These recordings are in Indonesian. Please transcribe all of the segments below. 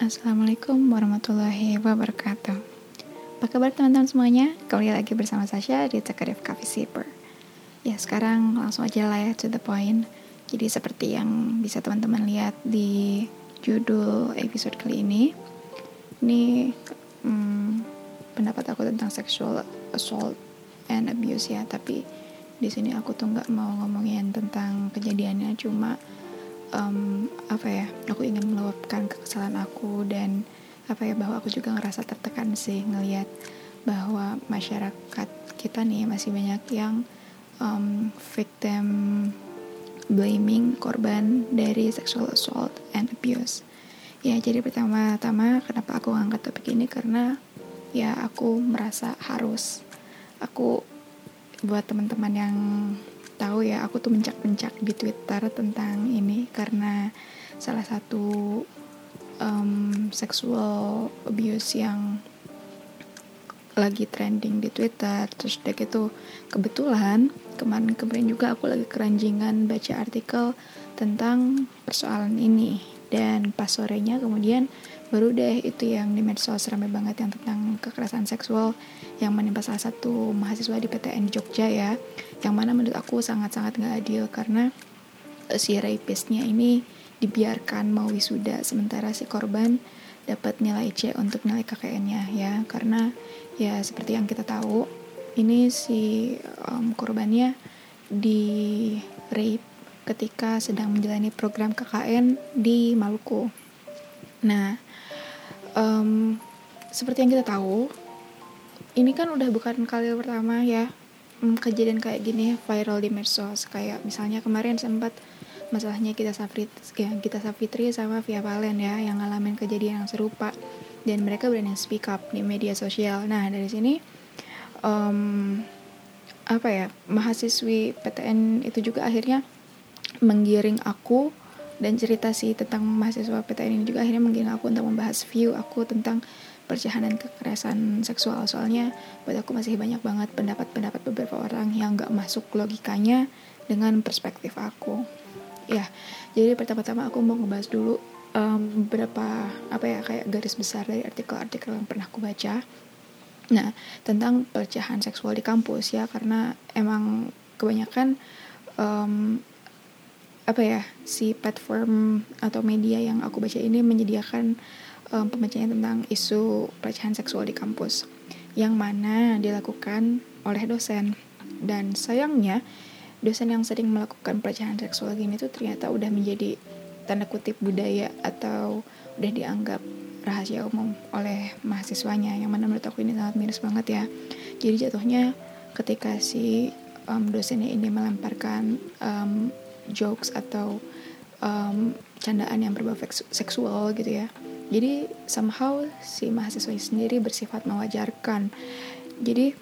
Assalamualaikum warahmatullahi wabarakatuh. Apa kabar teman-teman semuanya? Kembali lagi bersama Sasha di Cekadif Coffee Sipper Ya sekarang langsung aja lah ya to the point. Jadi seperti yang bisa teman-teman lihat di judul episode kali ini Ini hmm, pendapat aku tentang sexual assault and abuse ya. Tapi di sini aku tuh nggak mau ngomongin tentang kejadiannya Cuma um, apa ya aku ingin meluapkan kekesalan aku dan apa ya bahwa aku juga ngerasa tertekan sih ngelihat bahwa masyarakat kita nih masih banyak yang um, victim blaming korban dari sexual assault and abuse. Ya jadi pertama-tama kenapa aku ngangkat topik ini? Karena ya aku merasa harus. Aku buat teman-teman yang tahu ya aku tuh mencak-mencak di Twitter tentang ini karena salah satu um, sexual abuse yang lagi trending di Twitter. Terus udah gitu kebetulan kemarin kemarin juga aku lagi keranjingan baca artikel tentang persoalan ini. Dan pas sorenya kemudian baru deh itu yang di medsos ramai banget yang tentang kekerasan seksual yang menimpa salah satu mahasiswa di PTN Jogja ya yang mana menurut aku sangat-sangat gak adil karena eh, si rapistnya ini dibiarkan mau wisuda sementara si korban dapat nilai C untuk nilai KKN-nya ya karena ya seperti yang kita tahu ini si um, korbannya di rape ketika sedang menjalani program KKN di Maluku. Nah, um, seperti yang kita tahu, ini kan udah bukan kali pertama ya kejadian kayak gini viral di medsos. Kayak misalnya kemarin sempat masalahnya kita Safri ya, kita Safitri sama Via Valen ya yang ngalamin kejadian yang serupa. Dan mereka berani speak up di media sosial. Nah dari sini um, apa ya mahasiswi PTN itu juga akhirnya menggiring aku dan cerita sih tentang mahasiswa PTN ini juga akhirnya menggiring aku untuk membahas view aku tentang perjalanan kekerasan seksual. Soalnya buat aku masih banyak banget pendapat-pendapat beberapa orang yang gak masuk logikanya dengan perspektif aku. Ya jadi pertama-tama aku mau ngebahas dulu um, beberapa apa ya kayak garis besar dari artikel-artikel yang pernah aku baca. Nah tentang pelecehan seksual di kampus ya karena emang kebanyakan um, apa ya si platform atau media yang aku baca ini menyediakan um, pembacaan tentang isu pelecehan seksual di kampus yang mana dilakukan oleh dosen. Dan sayangnya dosen yang sering melakukan pelecehan seksual gini tuh ternyata udah menjadi tanda kutip budaya atau udah dianggap rahasia umum oleh mahasiswanya yang mana menurut aku ini sangat miris banget ya. Jadi jatuhnya ketika si um, dosennya ini melemparkan um, jokes atau um, candaan yang berbau seksual gitu ya. Jadi somehow si mahasiswa sendiri bersifat mewajarkan. Jadi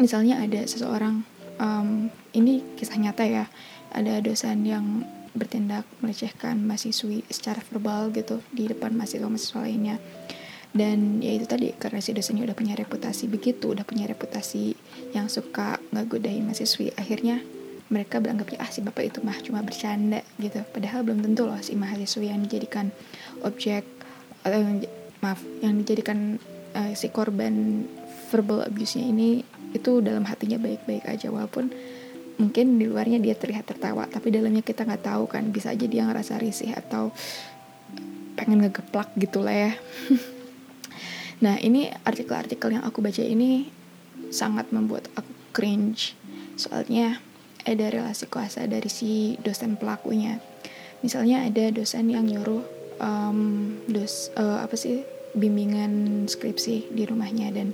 misalnya ada seseorang um, ini kisah nyata ya. Ada dosen yang bertindak melecehkan mahasiswi secara verbal gitu di depan mahasiswa-mahasiswa lainnya. Dan ya itu tadi karena si dosennya udah punya reputasi begitu udah punya reputasi yang suka nggak godain mahasiswi akhirnya mereka beranggapnya ah si bapak itu mah cuma bercanda gitu. Padahal belum tentu loh si mahasiswa yang dijadikan objek uh, maaf yang dijadikan uh, si korban verbal abuse-nya ini itu dalam hatinya baik-baik aja. Walaupun mungkin di luarnya dia terlihat tertawa tapi dalamnya kita nggak tahu kan. Bisa aja dia ngerasa risih atau pengen ngegeplak gitu lah ya. Nah ini artikel-artikel yang aku baca ini sangat membuat aku cringe. Soalnya ada relasi kuasa dari si dosen pelakunya. Misalnya ada dosen yang nyuruh um, dos uh, apa sih bimbingan skripsi di rumahnya dan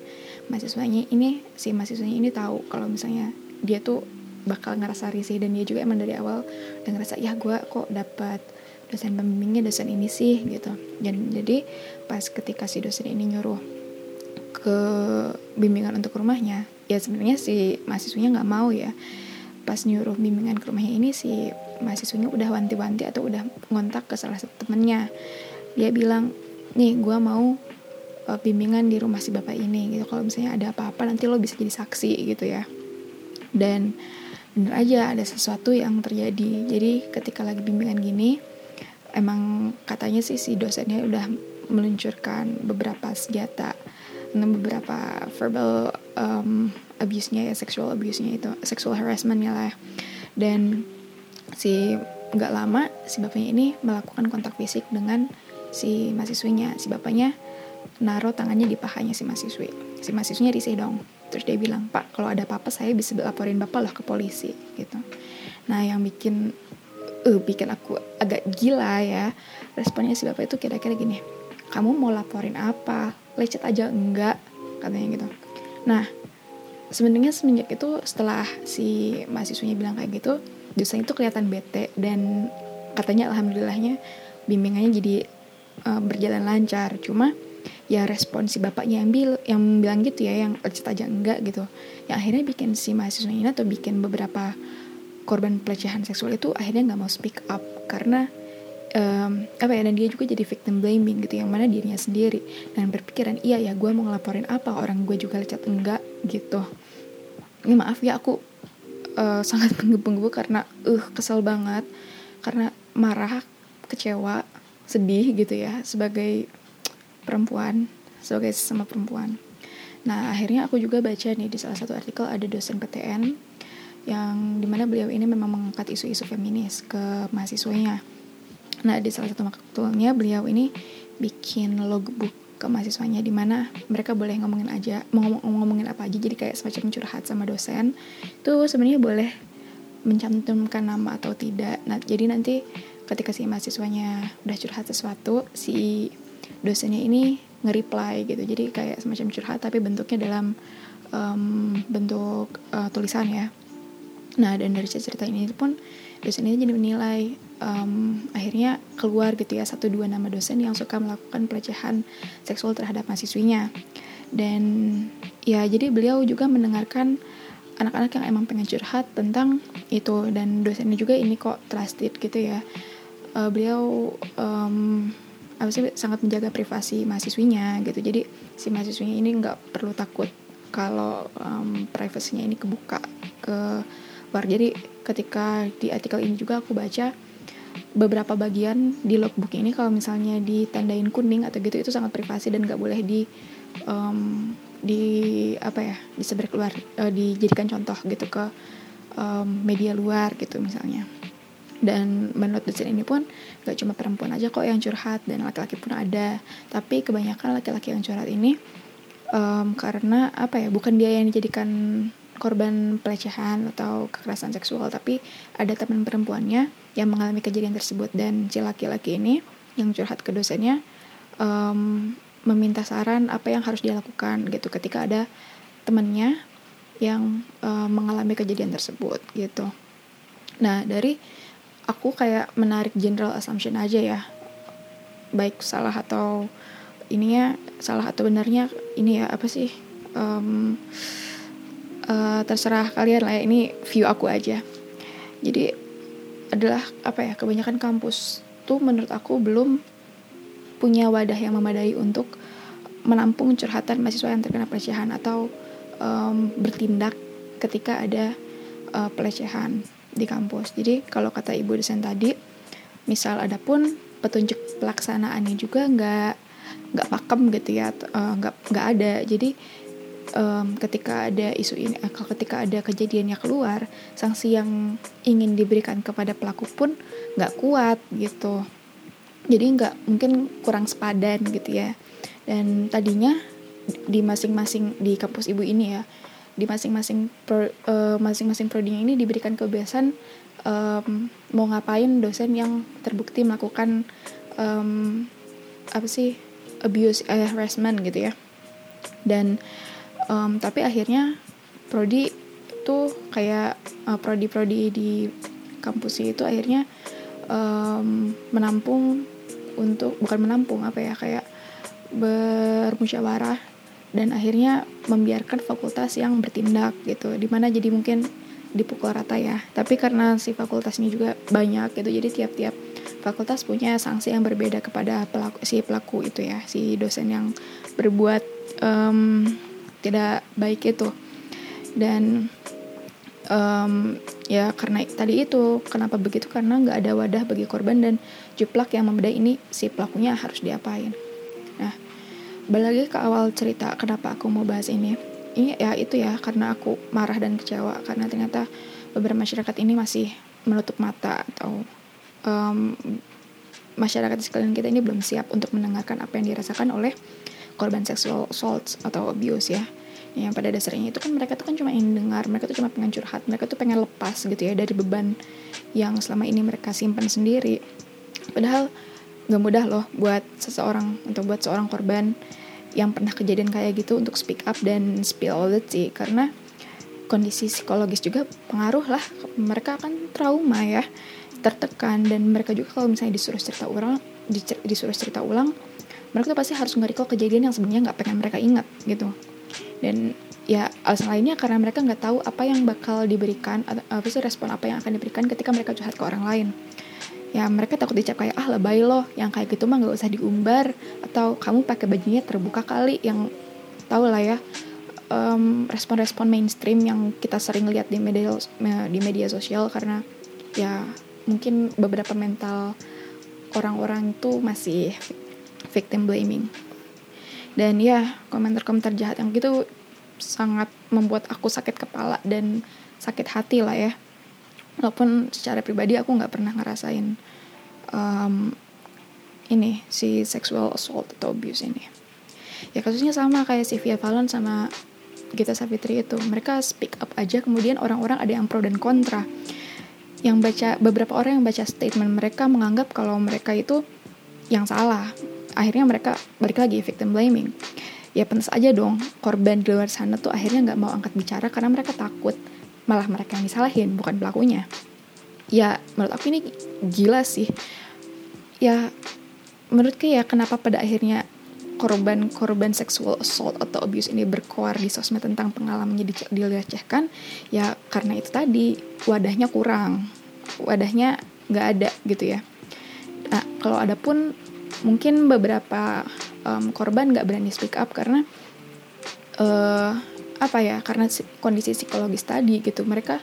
mahasiswanya ini si mahasiswanya ini tahu kalau misalnya dia tuh bakal ngerasa risih dan dia juga emang dari awal udah ngerasa ya gue kok dapat dosen pembimbingnya dosen ini sih gitu. Dan jadi pas ketika si dosen ini nyuruh ke bimbingan untuk rumahnya ya sebenarnya si mahasiswanya nggak mau ya pas nyuruh bimbingan ke rumahnya ini si mahasiswanya udah wanti-wanti atau udah ngontak ke salah satu temennya. Dia bilang nih gue mau uh, bimbingan di rumah si bapak ini gitu. Kalau misalnya ada apa-apa nanti lo bisa jadi saksi gitu ya. Dan bener aja ada sesuatu yang terjadi. Jadi ketika lagi bimbingan gini emang katanya sih si dosennya udah meluncurkan beberapa senjata dan beberapa verbal um, abuse-nya ya sexual abuse-nya itu sexual harassment-nya lah dan si nggak lama si bapaknya ini melakukan kontak fisik dengan si mahasiswinya. Si bapaknya naruh tangannya di pahanya si mahasiswi. Si mahasiswinya risih dong. Terus dia bilang pak kalau ada apa-apa saya bisa laporin bapak lah ke polisi gitu. Nah yang bikin uh, bikin aku agak gila ya responnya si bapak itu kira-kira gini kamu mau laporin apa? Lecet aja enggak? Katanya gitu. Nah sebenarnya semenjak itu setelah si mahasiswanya bilang kayak gitu dosen itu kelihatan bete dan katanya alhamdulillahnya bimbingannya jadi uh, berjalan lancar. Cuma ya respon si bapaknya yang bil yang bilang gitu ya yang lecet aja enggak gitu. Yang akhirnya bikin si mahasiswa ini atau bikin beberapa korban pelecehan seksual itu akhirnya nggak mau speak up karena um, apa ya dan dia juga jadi victim blaming gitu yang mana dirinya sendiri. Dan berpikiran iya ya gue mau ngelaporin apa? Orang gue juga lecet. Enggak gitu. Ini maaf ya aku uh, sangat menggebu-gebu karena uh kesel banget. Karena marah kecewa sedih gitu ya sebagai perempuan sebagai sesama perempuan. Nah akhirnya aku juga baca nih di salah satu artikel ada dosen PTN yang di mana beliau ini memang mengangkat isu-isu feminis ke mahasiswanya. Nah di salah satu maktulnya beliau ini bikin logbook ke mahasiswanya di mana mereka boleh ngomongin aja ngomong ngomongin apa aja. Jadi kayak semacam curhat sama dosen. Itu sebenarnya boleh mencantumkan nama atau tidak. Nah jadi nanti ketika si mahasiswanya udah curhat sesuatu si dosennya ini nge-reply gitu. Jadi kayak semacam curhat tapi bentuknya dalam um, bentuk uh, tulisan ya. Nah dan dari cerita ini pun dosen ini jadi menilai um, akhirnya keluar gitu ya satu dua nama dosen yang suka melakukan pelecehan seksual terhadap mahasiswinya. Dan ya jadi beliau juga mendengarkan anak-anak yang emang pengen curhat tentang itu dan dosennya juga ini kok trusted gitu ya. Uh, beliau um, apa sih sangat menjaga privasi mahasiswinya gitu. Jadi si mahasiswinya ini nggak perlu takut kalau um, privasinya ini kebuka ke luar. Jadi ketika di artikel ini juga aku baca beberapa bagian di logbook ini kalau misalnya ditandain kuning atau gitu itu sangat privasi dan nggak boleh di um, di apa ya disebar keluar uh, dijadikan contoh gitu ke um, media luar gitu misalnya. Dan menurut dosen ini pun gak cuma perempuan aja kok yang curhat dan laki-laki pun ada. Tapi kebanyakan laki-laki yang curhat ini um, karena apa ya bukan dia yang dijadikan korban pelecehan atau kekerasan seksual tapi ada teman perempuannya yang mengalami kejadian tersebut. Dan si laki-laki ini yang curhat ke dosennya um, meminta saran apa yang harus dia lakukan gitu ketika ada temannya yang um, mengalami kejadian tersebut gitu. Nah dari aku kayak menarik general assumption aja ya. Baik salah atau ininya salah atau benarnya ini ya apa sih um, uh, terserah kalian lah ya. Ini view aku aja. Jadi adalah apa ya kebanyakan kampus tuh menurut aku belum punya wadah yang memadai untuk menampung curhatan mahasiswa yang terkena pelecehan atau um, bertindak ketika ada uh, pelecehan di kampus. Jadi kalau kata ibu dosen tadi, misal ada pun petunjuk pelaksanaannya juga nggak nggak pakem gitu ya, uh, nggak nggak ada. Jadi um, ketika ada isu ini, eh, ketika ada kejadiannya keluar, sanksi yang ingin diberikan kepada pelaku pun nggak kuat gitu. Jadi nggak mungkin kurang sepadan gitu ya. Dan tadinya di masing-masing di kampus ibu ini ya, di masing-masing pro, uh, masing-masing prodinya ini diberikan kebiasaan um, mau ngapain dosen yang terbukti melakukan um, apa sih abuse eh, harassment gitu ya. Dan um, tapi akhirnya prodi itu kayak uh, prodi-prodi di kampus itu akhirnya um, menampung untuk bukan menampung apa ya kayak bermusyawarah dan akhirnya membiarkan fakultas yang bertindak gitu. Di mana jadi mungkin dipukul rata ya. Tapi karena si fakultasnya juga banyak gitu jadi tiap-tiap fakultas punya sanksi yang berbeda kepada pelaku si pelaku itu ya si dosen yang berbuat um, tidak baik itu. Dan um, ya karena tadi itu kenapa begitu? Karena nggak ada wadah bagi korban dan juplak yang membeda ini si pelakunya harus diapain. Nah balik ke awal cerita kenapa aku mau bahas ini. Ini ya itu ya karena aku marah dan kecewa. Karena ternyata beberapa masyarakat ini masih menutup mata atau um, masyarakat di sekalian kita ini belum siap untuk mendengarkan apa yang dirasakan oleh korban seksual assault atau abuse ya. Yang pada dasarnya itu kan mereka tuh kan cuma ingin dengar mereka tuh cuma pengen curhat mereka tuh pengen lepas gitu ya dari beban yang selama ini mereka simpan sendiri. Padahal gak mudah loh buat seseorang untuk buat seorang korban yang pernah kejadian kayak gitu untuk speak up dan spill all the tea. Karena kondisi psikologis juga pengaruh lah. Mereka akan trauma ya tertekan. Dan mereka juga kalau misalnya disuruh cerita ulang disuruh cerita ulang mereka tuh pasti harus nge-recall kejadian yang sebenarnya nggak pengen mereka ingat gitu. Dan ya alasan lainnya karena mereka nggak tahu apa yang bakal diberikan atau apa sih respon apa yang akan diberikan ketika mereka curhat ke orang lain. Ya mereka takut dicap kayak ah lebay loh yang kayak gitu mah nggak usah diumbar atau kamu pakai bajunya terbuka kali yang tahu lah ya respon respon-respon mainstream yang kita sering lihat di media di media sosial karena ya mungkin beberapa mental orang-orang itu masih victim blaming. Dan ya komentar-komentar jahat yang gitu sangat membuat aku sakit kepala dan sakit hati lah ya. Walaupun secara pribadi aku nggak pernah ngerasain um, ini si sexual assault atau abuse ini. Ya kasusnya sama kayak si Via Fallon sama Gita Savitri itu. Mereka speak up aja kemudian orang-orang ada yang pro dan kontra. Yang baca beberapa orang yang baca statement mereka menganggap kalau mereka itu yang salah akhirnya mereka balik lagi victim blaming. Ya pantas aja dong korban di luar sana tuh akhirnya nggak mau angkat bicara karena mereka takut malah mereka yang disalahin bukan pelakunya. Ya menurut aku ini gila sih. Ya menurutku ya kenapa pada akhirnya korban-korban seksual assault atau abuse ini berkoar di sosmed tentang pengalamannya di, dilecehkan? Ya karena itu tadi wadahnya kurang. Wadahnya nggak ada gitu ya. Nah kalau ada pun mungkin beberapa um, korban nggak berani speak up karena uh, apa ya karena kondisi psikologis tadi gitu. Mereka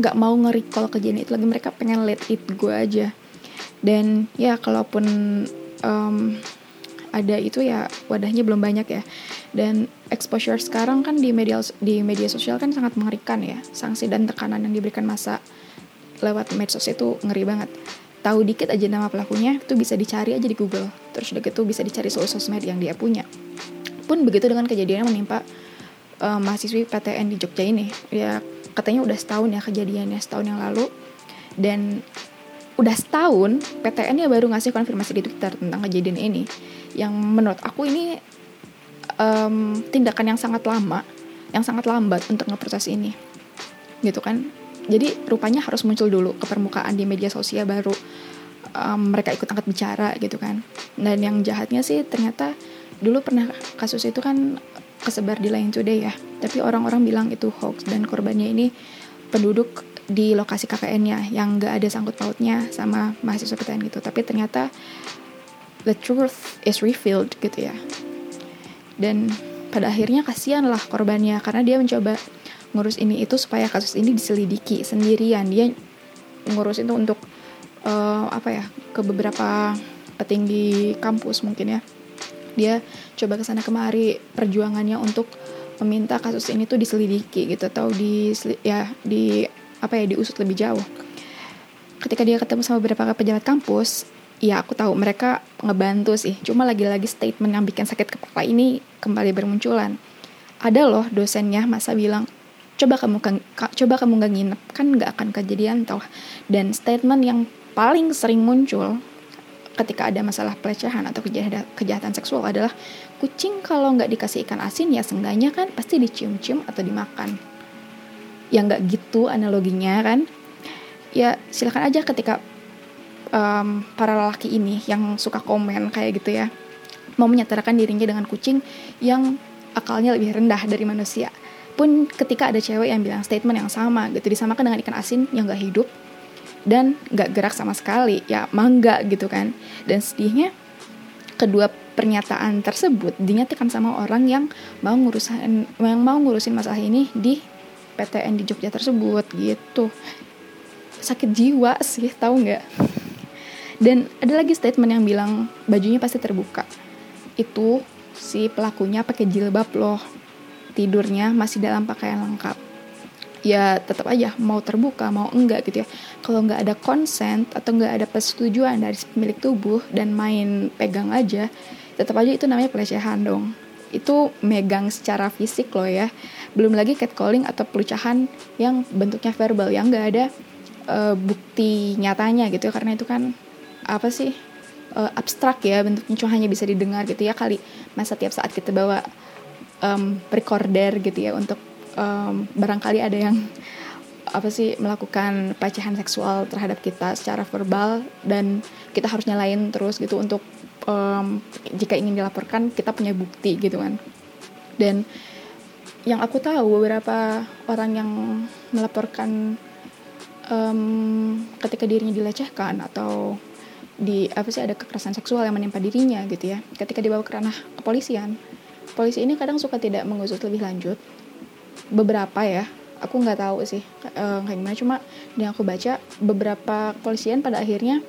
nggak um, mau nge-recall kejadian itu lagi. Mereka pengen let it go aja. Dan ya kalaupun um, ada itu ya wadahnya belum banyak ya. Dan exposure sekarang kan di media di media sosial kan sangat mengerikan ya. Sanksi dan tekanan yang diberikan masa lewat medsos itu ngeri banget tahu dikit aja nama pelakunya itu bisa dicari aja di Google. Terus udah gitu bisa dicari seluruh sosmed yang dia punya. Pun begitu dengan kejadian yang menimpa uh, mahasiswi PTN di Jogja ini. Ya katanya udah setahun ya kejadiannya setahun yang lalu. Dan udah setahun PTN ya baru ngasih konfirmasi di Twitter tentang kejadian ini. Yang menurut aku ini um, tindakan yang sangat lama yang sangat lambat untuk ngeproses ini. Gitu kan jadi rupanya harus muncul dulu ke permukaan di media sosial baru um, mereka ikut angkat bicara gitu kan. Dan yang jahatnya sih ternyata dulu pernah kasus itu kan kesebar di Line Today ya. Tapi orang-orang bilang itu hoax dan korbannya ini penduduk di lokasi KKN-nya yang gak ada sangkut pautnya sama mahasiswa PTN gitu. Tapi ternyata the truth is revealed gitu ya. Dan pada akhirnya kasihan lah korbannya karena dia mencoba ngurus ini itu supaya kasus ini diselidiki sendirian. Dia ngurus itu untuk uh, apa ya ke beberapa petinggi kampus mungkin ya. Dia coba ke sana kemari perjuangannya untuk meminta kasus ini tuh diselidiki gitu atau di ya di apa ya diusut lebih jauh. Ketika dia ketemu sama beberapa pejabat kampus ya aku tahu mereka ngebantu sih. Cuma lagi-lagi statement yang bikin sakit kepala ini kembali bermunculan. Ada loh dosennya masa bilang coba kamu coba kamu nggak nginep kan nggak akan kejadian tau. Dan statement yang paling sering muncul ketika ada masalah pelecehan atau kejahatan, seksual adalah kucing kalau nggak dikasih ikan asin ya seenggaknya kan pasti dicium-cium atau dimakan. Ya nggak gitu analoginya kan? Ya silakan aja ketika um, para lelaki ini yang suka komen kayak gitu ya mau menyatakan dirinya dengan kucing yang akalnya lebih rendah dari manusia pun ketika ada cewek yang bilang statement yang sama gitu disamakan dengan ikan asin yang gak hidup dan gak gerak sama sekali ya mangga gitu kan. Dan sedihnya kedua pernyataan tersebut dinyatakan sama orang yang mau ngurusin yang mau ngurusin masalah ini di PTN di Jogja tersebut gitu. Sakit jiwa sih tahu nggak? Dan ada lagi statement yang bilang bajunya pasti terbuka. Itu si pelakunya pakai jilbab loh tidurnya masih dalam pakaian lengkap. Ya tetap aja mau terbuka mau enggak gitu ya. Kalau nggak ada consent atau nggak ada persetujuan dari pemilik tubuh dan main pegang aja tetap aja itu namanya pelecehan dong. Itu megang secara fisik loh ya. Belum lagi catcalling atau pelucahan yang bentuknya verbal yang nggak ada uh, bukti nyatanya gitu ya. Karena itu kan apa sih uh, abstrak ya bentuknya cuma hanya bisa didengar gitu ya kali. Masa tiap saat kita bawa um, recorder gitu ya untuk um, barangkali ada yang apa sih melakukan pelecehan seksual terhadap kita secara verbal dan kita harus nyalain terus gitu untuk um, jika ingin dilaporkan kita punya bukti gitu kan. Dan yang aku tahu beberapa orang yang melaporkan um, ketika dirinya dilecehkan atau di apa sih ada kekerasan seksual yang menimpa dirinya gitu ya ketika dibawa ke ranah kepolisian polisi ini kadang suka tidak mengusut lebih lanjut. Beberapa ya aku nggak tahu sih uh, kayak gimana. Cuma yang aku baca beberapa polisian pada akhirnya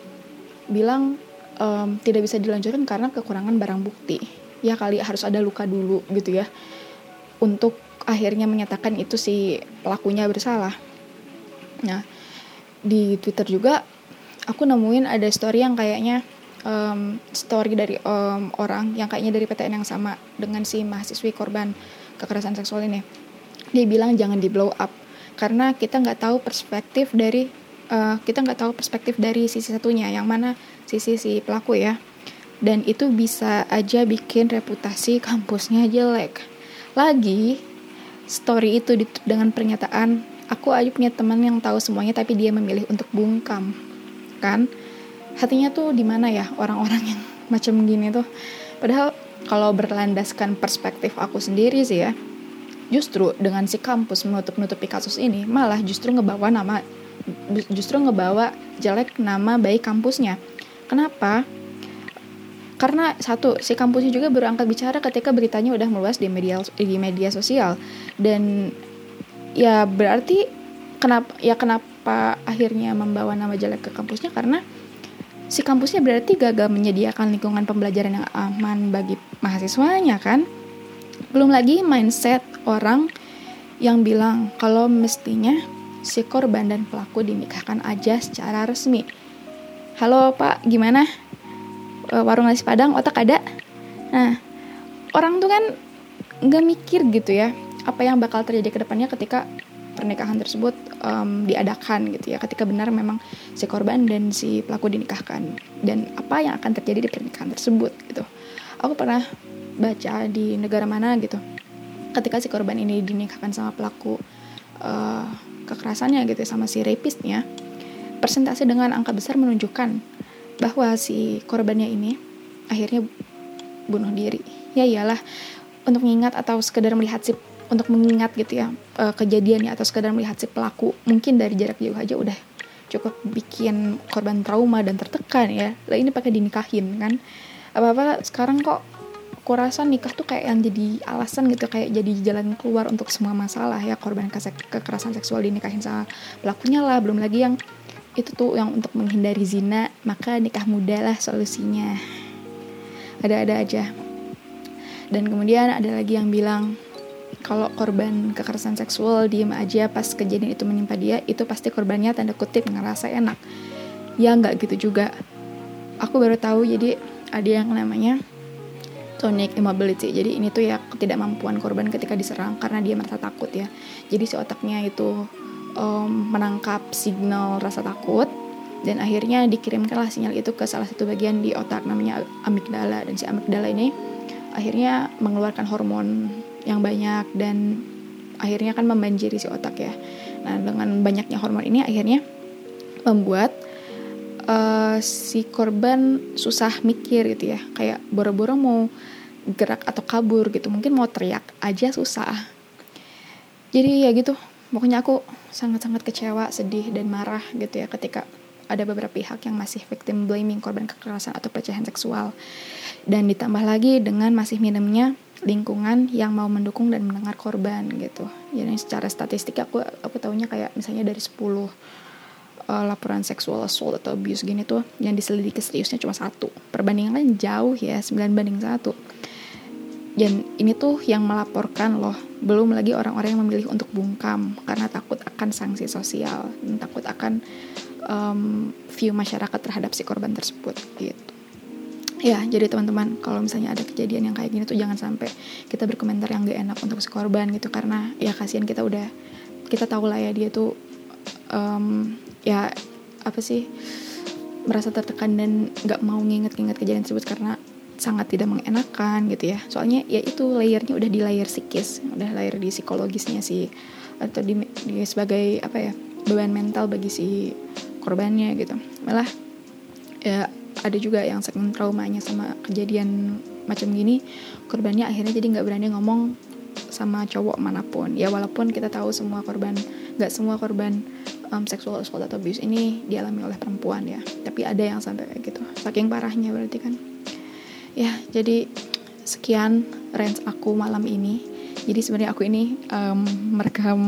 bilang um, tidak bisa dilanjutkan karena kekurangan barang bukti. Ya kali harus ada luka dulu gitu ya. Untuk akhirnya menyatakan itu si pelakunya bersalah. Nah di Twitter juga aku nemuin ada story yang kayaknya um, story dari um, orang yang kayaknya dari PTN yang sama dengan si mahasiswi korban kekerasan seksual ini. Dia bilang jangan di blow up. Karena kita nggak tahu perspektif dari uh, kita nggak tahu perspektif dari sisi satunya yang mana sisi si pelaku ya. Dan itu bisa aja bikin reputasi kampusnya jelek. Lagi story itu dengan pernyataan aku aja punya teman yang tahu semuanya tapi dia memilih untuk bungkam. Kan hatinya tuh di mana ya orang-orang yang macam gini tuh? Padahal kalau berlandaskan perspektif aku sendiri sih ya justru dengan si kampus menutup-nutupi kasus ini malah justru ngebawa nama justru ngebawa jelek nama baik kampusnya. Kenapa? Karena satu si kampusnya juga baru angkat bicara ketika beritanya udah meluas di media di media sosial. Dan ya berarti kenapa ya kenapa akhirnya membawa nama jelek ke kampusnya? Karena si kampusnya berarti gagal menyediakan lingkungan pembelajaran yang aman bagi mahasiswanya kan belum lagi mindset orang yang bilang kalau mestinya si korban dan pelaku dinikahkan aja secara resmi. Halo Pak, gimana? E, warung nasi Padang otak ada? Nah, orang tuh kan nggak mikir gitu ya apa yang bakal terjadi ke depannya ketika pernikahan tersebut um, diadakan gitu ya ketika benar memang si korban dan si pelaku dinikahkan dan apa yang akan terjadi di pernikahan tersebut gitu. Aku pernah baca di negara mana gitu ketika si korban ini dinikahkan sama pelaku uh, kekerasannya gitu ya, sama si rapistnya persentase dengan angka besar menunjukkan bahwa si korbannya ini akhirnya bunuh diri. Ya iyalah untuk mengingat atau sekedar melihat si untuk mengingat gitu ya uh, kejadiannya atau sekedar melihat si pelaku. Mungkin dari jarak jauh aja udah cukup bikin korban trauma dan tertekan ya. Lah ini pakai dinikahin kan? Apa apa sekarang kok aku rasa nikah tuh kayak yang jadi alasan gitu kayak jadi jalan keluar untuk semua masalah ya. Korban kekerasan seksual dinikahin sama pelakunya lah. Belum lagi yang itu tuh yang untuk menghindari zina maka nikah muda lah solusinya. Ada-ada aja. Dan kemudian ada lagi yang bilang kalau korban kekerasan seksual diem aja pas kejadian itu menimpa dia itu pasti korbannya tanda kutip ngerasa enak ya nggak gitu juga aku baru tahu jadi ada yang namanya tonic immobility. Jadi ini tuh ya ketidakmampuan korban ketika diserang karena dia merasa takut ya. Jadi si otaknya itu um, menangkap signal rasa takut dan akhirnya dikirimkanlah sinyal itu ke salah satu bagian di otak namanya amigdala dan si amigdala ini akhirnya mengeluarkan hormon yang banyak dan akhirnya kan membanjiri si otak ya. Nah dengan banyaknya hormon ini akhirnya membuat uh, si korban susah mikir gitu ya. Kayak boro-boro mau gerak atau kabur gitu. Mungkin mau teriak aja susah. Jadi ya gitu. Pokoknya aku sangat-sangat kecewa sedih dan marah gitu ya ketika ada beberapa pihak yang masih victim blaming korban kekerasan atau pelecehan seksual. Dan ditambah lagi dengan masih minimnya lingkungan yang mau mendukung dan mendengar korban gitu. Jadi secara statistik aku aku tahunya kayak misalnya dari 10 uh, laporan seksual assault atau abuse gini tuh yang diselidiki seriusnya cuma satu. Perbandingan jauh ya 9 banding satu. Dan ini tuh yang melaporkan loh belum lagi orang-orang yang memilih untuk bungkam karena takut akan sanksi sosial takut akan um, view masyarakat terhadap si korban tersebut gitu ya jadi teman-teman kalau misalnya ada kejadian yang kayak gini tuh jangan sampai kita berkomentar yang gak enak untuk si korban gitu. Karena ya kasihan kita udah kita tahu lah ya dia tuh um, ya apa sih merasa tertekan dan nggak mau nginget-nginget kejadian tersebut karena sangat tidak mengenakan gitu ya. Soalnya ya itu layernya udah di layer psikis udah layer di psikologisnya sih atau di, di sebagai apa ya beban mental bagi si korbannya gitu. Malah ya ada juga yang segmen traumanya sama kejadian macam gini korbannya akhirnya jadi nggak berani ngomong sama cowok mana pun. Ya walaupun kita tahu semua korban nggak semua korban um, seksual assault atau abuse ini dialami oleh perempuan ya. Tapi ada yang sampai kayak gitu. Saking parahnya berarti kan. Ya jadi sekian range aku malam ini. Jadi sebenarnya aku ini um, merekam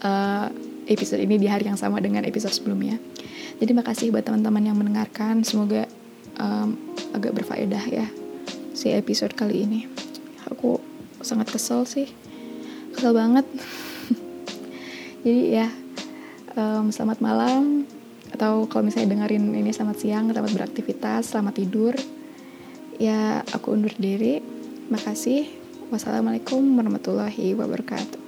uh, episode ini di hari yang sama dengan episode sebelumnya. Jadi makasih buat teman-teman yang mendengarkan. Semoga um, agak berfaedah ya si episode kali ini. Aku sangat kesel sih. Kesel banget. Jadi ya um, selamat malam. Atau kalau misalnya dengerin ini selamat siang selamat beraktivitas selamat tidur. Ya aku undur diri. Makasih. Wassalamualaikum warahmatullahi wabarakatuh